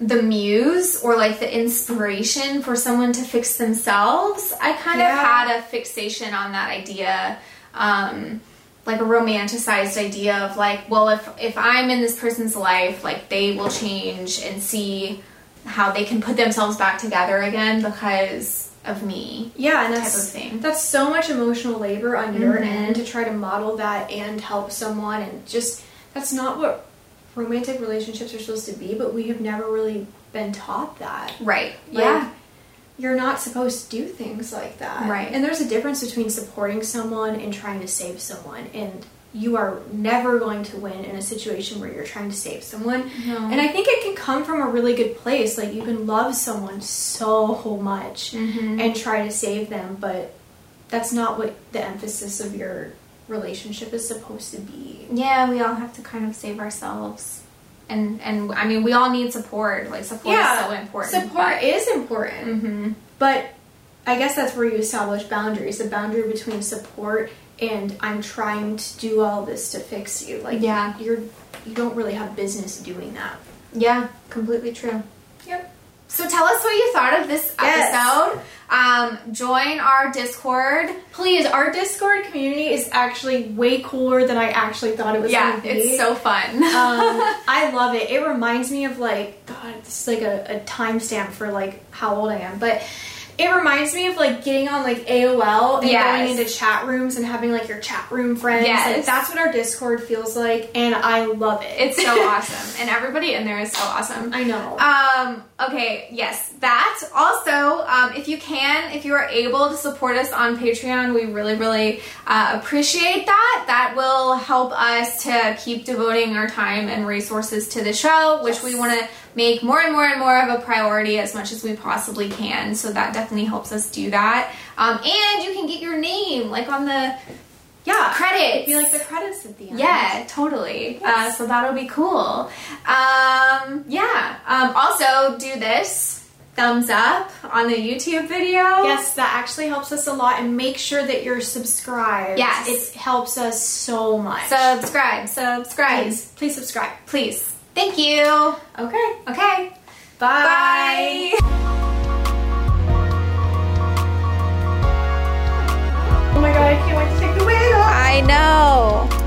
Speaker 2: the muse or like the inspiration for someone to fix themselves i kind of had a fixation on that idea um, like a romanticized idea of like well if if i'm in this person's life like they will change and see how they can put themselves back together again because of me
Speaker 1: Yeah, and
Speaker 2: type
Speaker 1: that's
Speaker 2: of thing
Speaker 1: that's so much emotional labor on your
Speaker 2: Mhm.
Speaker 1: end to try to model that and help someone and just that's not what romantic relationships are supposed to be, but we have never really been taught that.
Speaker 2: right
Speaker 1: Like,
Speaker 2: yeah
Speaker 1: You're not supposed to do things like that.
Speaker 2: Right.
Speaker 1: And there's a difference between supporting someone and trying to save someone. And you are never going to win in a situation where you're trying to save someone.
Speaker 2: No.
Speaker 1: And I think it can come from a really good place. Like you can love someone so much
Speaker 2: Mhm.
Speaker 1: and try to save them, but that's not what the emphasis of your relationship is supposed to be.
Speaker 2: Yeah, we all have to kind of save ourselves. And and I mean, we all need support. Like support is so important.
Speaker 1: Support is important.
Speaker 2: hmm
Speaker 1: But I guess that's where you establish boundaries. The boundary between support and I'm trying to do all this to fix you. Like
Speaker 2: Yeah.
Speaker 1: you're you don't really have business doing that.
Speaker 2: Yeah, completely true.
Speaker 1: Yep.
Speaker 2: So tell us what you thought of this
Speaker 1: Yes.
Speaker 2: episode. Um, join our Discord.
Speaker 1: Please, our Discord community is actually way cooler than I actually thought it was
Speaker 2: Yeah, it's so fun.
Speaker 1: um, I love it. It reminds me of like God, this is like a, a timestamp for like how old I am, but it reminds me of like getting on like AOL and
Speaker 2: Yes.
Speaker 1: going into chat rooms and having like your chat room friends.
Speaker 2: Yes.
Speaker 1: Like that's what our Discord feels like, and I love it.
Speaker 2: it's so awesome, and everybody in there is so awesome.
Speaker 1: I know.
Speaker 2: Um, okay, yes, that. Also, um, if you can, if you are able to support us on Patreon, we really, really uh, appreciate that. That will help us to keep devoting our time and resources to the show, which we want to make more and more and more of a priority as much as we possibly can. So that definitely helps us do that. Um, and you can get your name like on the
Speaker 1: yeah,
Speaker 2: credits.
Speaker 1: It'd be like the credits at the end.
Speaker 2: Yeah, totally. Uh, so that'll be cool. Um, yeah. Um, also, do this thumbs up on the YouTube video.
Speaker 1: Yes, that actually helps us a lot, and make sure that you're subscribed.
Speaker 2: Yes.
Speaker 1: it helps us so much.
Speaker 2: Subscribe. Subscribe.
Speaker 1: please, please subscribe.
Speaker 2: Please. Thank you.
Speaker 1: Okay,
Speaker 2: Okay.
Speaker 1: bye.
Speaker 2: Bye.
Speaker 1: Oh my god, I can't wait to take the wig off.
Speaker 2: I know.